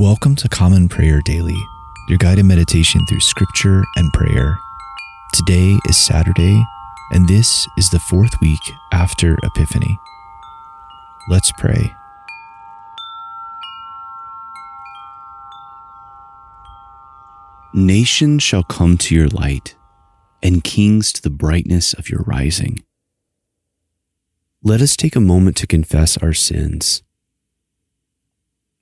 Welcome to Common Prayer Daily, your guided meditation through scripture and prayer. Today is Saturday, and this is the fourth week after Epiphany. Let's pray. Nations shall come to your light, and kings to the brightness of your rising. Let us take a moment to confess our sins.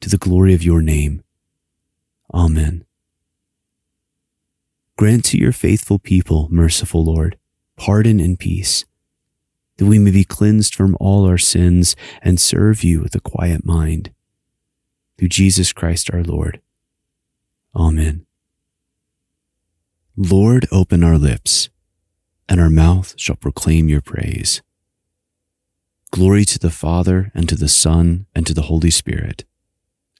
to the glory of your name. Amen. Grant to your faithful people, merciful Lord, pardon and peace, that we may be cleansed from all our sins and serve you with a quiet mind. Through Jesus Christ our Lord. Amen. Lord, open our lips, and our mouth shall proclaim your praise. Glory to the Father, and to the Son, and to the Holy Spirit,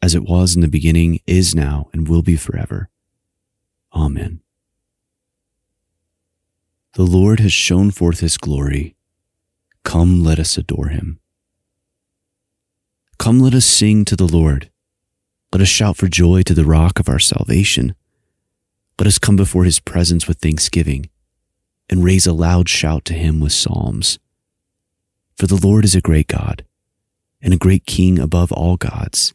as it was in the beginning, is now, and will be forever. Amen. The Lord has shown forth his glory. Come, let us adore him. Come, let us sing to the Lord. Let us shout for joy to the rock of our salvation. Let us come before his presence with thanksgiving and raise a loud shout to him with psalms. For the Lord is a great God and a great king above all gods.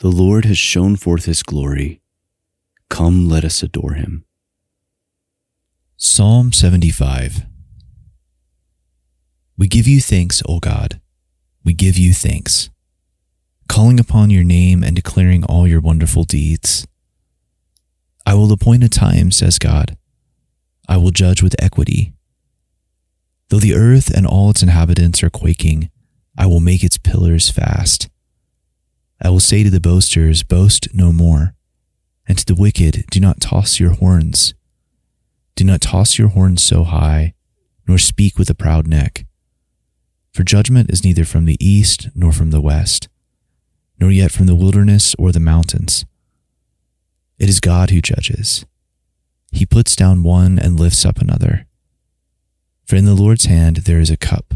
The Lord has shown forth his glory. Come, let us adore him. Psalm 75 We give you thanks, O God. We give you thanks calling upon your name and declaring all your wonderful deeds. I will appoint a time, says God. I will judge with equity. Though the earth and all its inhabitants are quaking, I will make its pillars fast. I will say to the boasters, Boast no more, and to the wicked, Do not toss your horns. Do not toss your horns so high, nor speak with a proud neck. For judgment is neither from the east nor from the west nor yet from the wilderness or the mountains. It is God who judges. He puts down one and lifts up another. For in the Lord's hand there is a cup,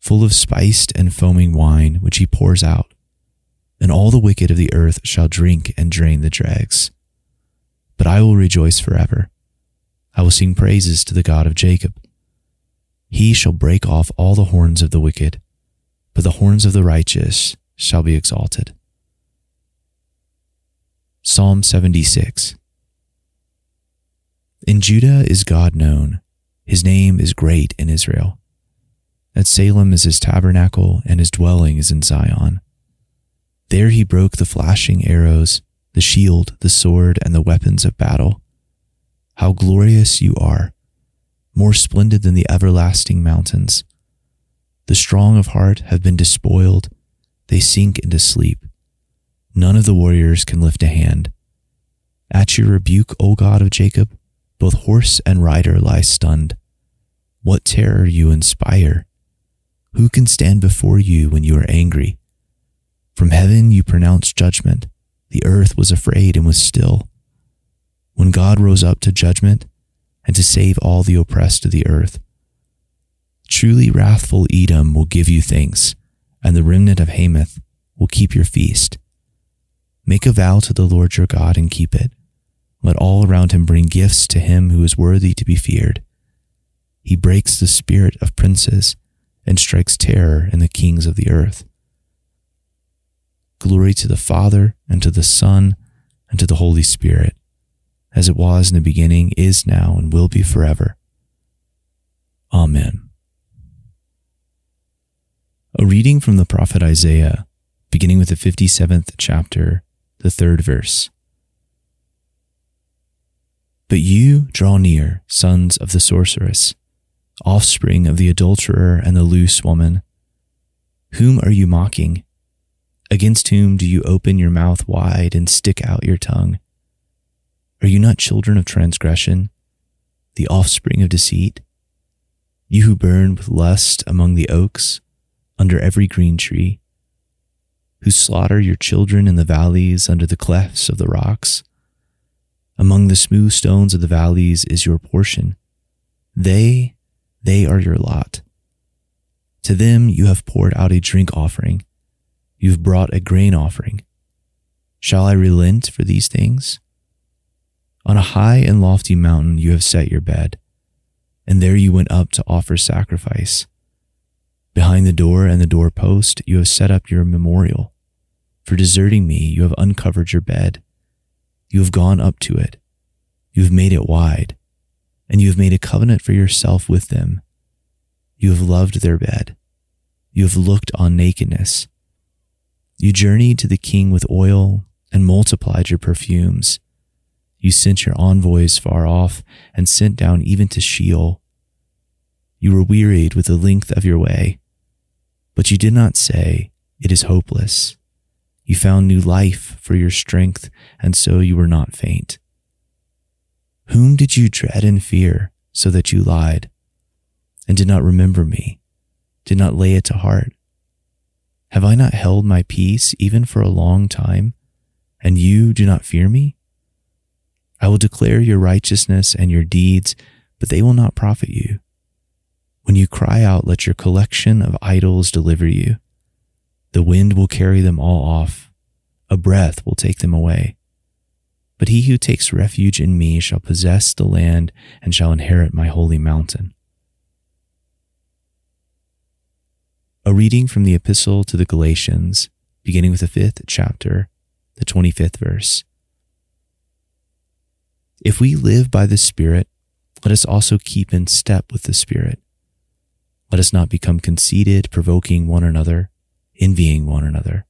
full of spiced and foaming wine, which he pours out, and all the wicked of the earth shall drink and drain the dregs. But I will rejoice forever. I will sing praises to the God of Jacob. He shall break off all the horns of the wicked, but the horns of the righteous shall be exalted. Psalm 76 In Judah is God known, his name is great in Israel. At Salem is his tabernacle, and his dwelling is in Zion. There he broke the flashing arrows, the shield, the sword, and the weapons of battle. How glorious you are, more splendid than the everlasting mountains. The strong of heart have been despoiled, they sink into sleep. None of the warriors can lift a hand. At your rebuke, O God of Jacob, both horse and rider lie stunned. What terror you inspire! Who can stand before you when you are angry? From heaven you pronounced judgment. The earth was afraid and was still. When God rose up to judgment and to save all the oppressed of the earth, truly wrathful Edom will give you thanks, and the remnant of Hamath will keep your feast. Make a vow to the Lord your God and keep it. Let all around him bring gifts to him who is worthy to be feared. He breaks the spirit of princes and strikes terror in the kings of the earth. Glory to the Father, and to the Son, and to the Holy Spirit, as it was in the beginning, is now, and will be forever. Amen. A reading from the prophet Isaiah, beginning with the 57th chapter, the third verse. But you draw near, sons of the sorceress, offspring of the adulterer and the loose woman. Whom are you mocking? Against whom do you open your mouth wide and stick out your tongue? Are you not children of transgression, the offspring of deceit? You who burn with lust among the oaks, under every green tree, who slaughter your children in the valleys under the clefts of the rocks. Among the smooth stones of the valleys is your portion. They, they are your lot. To them you have poured out a drink offering. You've brought a grain offering. Shall I relent for these things? On a high and lofty mountain you have set your bed, and there you went up to offer sacrifice. Behind the door and the doorpost you have set up your memorial. For deserting me you have uncovered your bed. You have gone up to it. You have made it wide, and you have made a covenant for yourself with them. You have loved their bed. You have looked on nakedness. You journeyed to the king with oil and multiplied your perfumes. You sent your envoys far off and sent down even to Sheol. You were wearied with the length of your way, but you did not say, It is hopeless. You found new life for your strength, and so you were not faint. Whom did you dread and fear so that you lied, and did not remember me, did not lay it to heart? Have I not held my peace even for a long time, and you do not fear me? I will declare your righteousness and your deeds, but they will not profit you. When you cry out, let your collection of idols deliver you. The wind will carry them all off, a breath will take them away. But he who takes refuge in me shall possess the land and shall inherit my holy mountain. A reading from the Epistle to the Galatians, beginning with the fifth chapter, the 25th verse. If we live by the Spirit, let us also keep in step with the Spirit. Let us not become conceited, provoking one another, envying one another.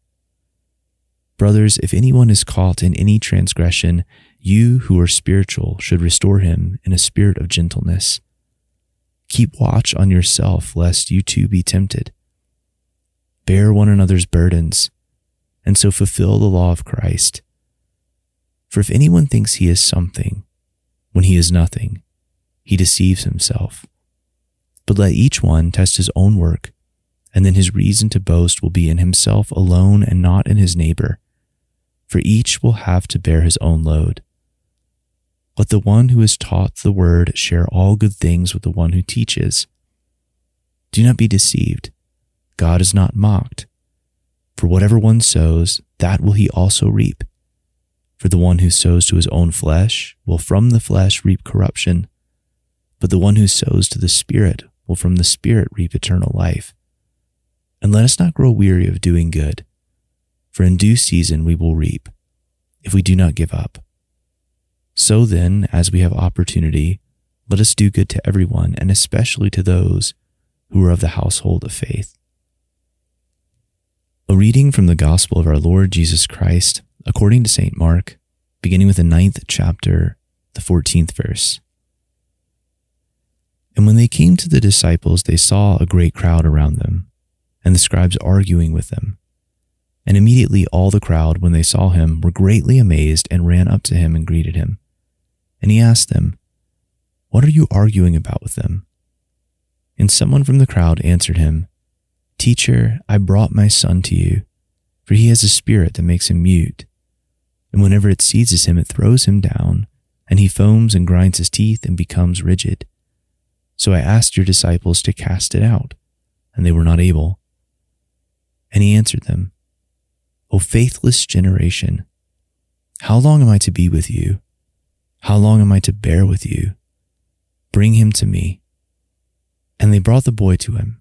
Brothers, if anyone is caught in any transgression, you who are spiritual should restore him in a spirit of gentleness. Keep watch on yourself, lest you too be tempted. Bear one another's burdens, and so fulfill the law of Christ. For if anyone thinks he is something, when he is nothing, he deceives himself. But let each one test his own work, and then his reason to boast will be in himself alone and not in his neighbor, for each will have to bear his own load. Let the one who is taught the word share all good things with the one who teaches. Do not be deceived. God is not mocked. For whatever one sows, that will he also reap. For the one who sows to his own flesh will from the flesh reap corruption, but the one who sows to the Spirit will from the Spirit reap eternal life. And let us not grow weary of doing good, for in due season we will reap, if we do not give up. So then, as we have opportunity, let us do good to everyone, and especially to those who are of the household of faith. A reading from the Gospel of our Lord Jesus Christ according to St. Mark, beginning with the ninth chapter, the 14th verse. And when they came to the disciples, they saw a great crowd around them, and the scribes arguing with them. And immediately all the crowd, when they saw him, were greatly amazed and ran up to him and greeted him. And he asked them, What are you arguing about with them? And someone from the crowd answered him, Teacher, I brought my son to you, for he has a spirit that makes him mute. And whenever it seizes him, it throws him down, and he foams and grinds his teeth and becomes rigid. So I asked your disciples to cast it out, and they were not able. And he answered them, O faithless generation, how long am I to be with you? How long am I to bear with you? Bring him to me. And they brought the boy to him.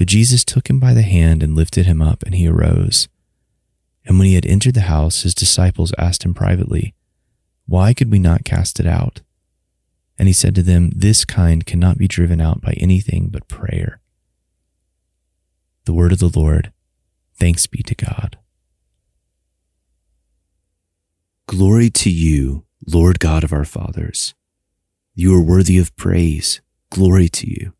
But Jesus took him by the hand and lifted him up, and he arose. And when he had entered the house, his disciples asked him privately, Why could we not cast it out? And he said to them, This kind cannot be driven out by anything but prayer. The word of the Lord. Thanks be to God. Glory to you, Lord God of our fathers. You are worthy of praise. Glory to you.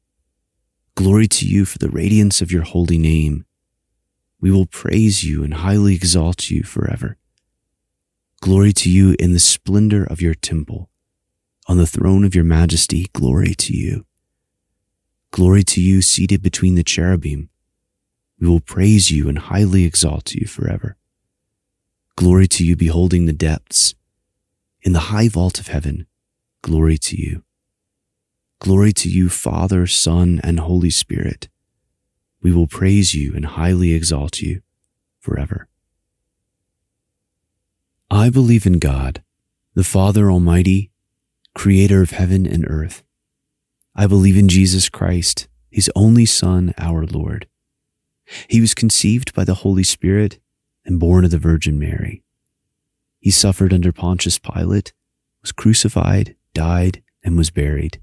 Glory to you for the radiance of your holy name. We will praise you and highly exalt you forever. Glory to you in the splendor of your temple. On the throne of your majesty, glory to you. Glory to you seated between the cherubim. We will praise you and highly exalt you forever. Glory to you beholding the depths. In the high vault of heaven, glory to you. Glory to you, Father, Son, and Holy Spirit. We will praise you and highly exalt you forever. I believe in God, the Father Almighty, creator of heaven and earth. I believe in Jesus Christ, his only Son, our Lord. He was conceived by the Holy Spirit and born of the Virgin Mary. He suffered under Pontius Pilate, was crucified, died, and was buried.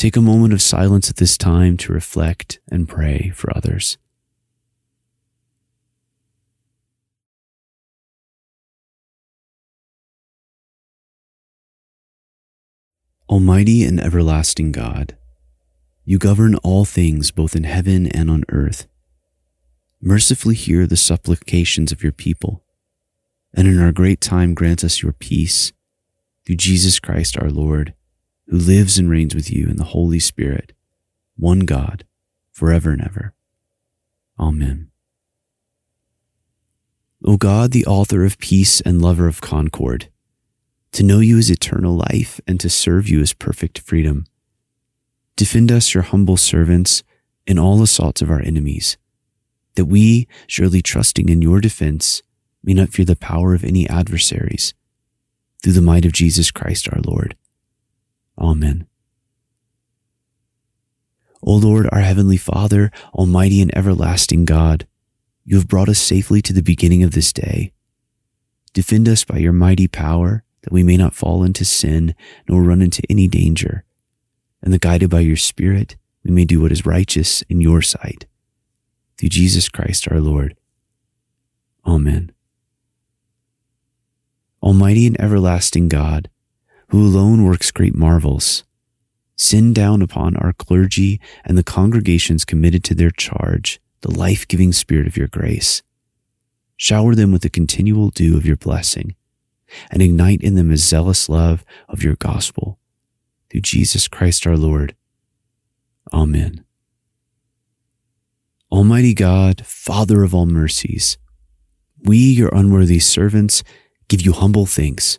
Take a moment of silence at this time to reflect and pray for others. Almighty and everlasting God, you govern all things both in heaven and on earth mercifully hear the supplications of your people, and in our great time grant us your peace through Jesus Christ our Lord, who lives and reigns with you in the Holy Spirit, one God, forever and ever. Amen. O God, the author of peace and lover of concord, to know you is eternal life and to serve you is perfect freedom. Defend us, your humble servants, in all assaults of our enemies, that we, surely trusting in your defense, may not fear the power of any adversaries, through the might of Jesus Christ our Lord. Amen. O Lord, our heavenly Father, almighty and everlasting God, you have brought us safely to the beginning of this day. Defend us by your mighty power, that we may not fall into sin nor run into any danger, and that guided by your Spirit, we may do what is righteous in your sight. Through Jesus Christ our Lord. Amen. Almighty and everlasting God, who alone works great marvels, send down upon our clergy and the congregations committed to their charge the life giving spirit of your grace. Shower them with the continual dew of your blessing and ignite in them a zealous love of your gospel. Through Jesus Christ our Lord. Amen. Almighty God, Father of all mercies, we, your unworthy servants, give you humble thanks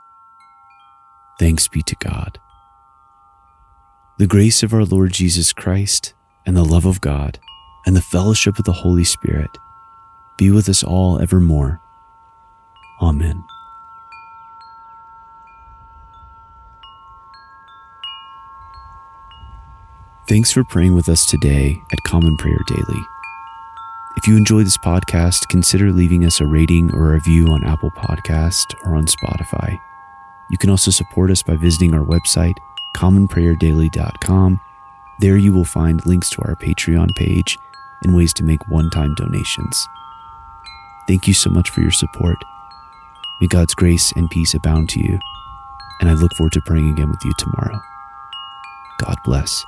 Thanks be to God. The grace of our Lord Jesus Christ, and the love of God, and the fellowship of the Holy Spirit be with us all evermore. Amen. Thanks for praying with us today at Common Prayer Daily. If you enjoy this podcast, consider leaving us a rating or a review on Apple Podcast or on Spotify. You can also support us by visiting our website commonprayerdaily.com. There you will find links to our Patreon page and ways to make one time donations. Thank you so much for your support. May God's grace and peace abound to you, and I look forward to praying again with you tomorrow. God bless.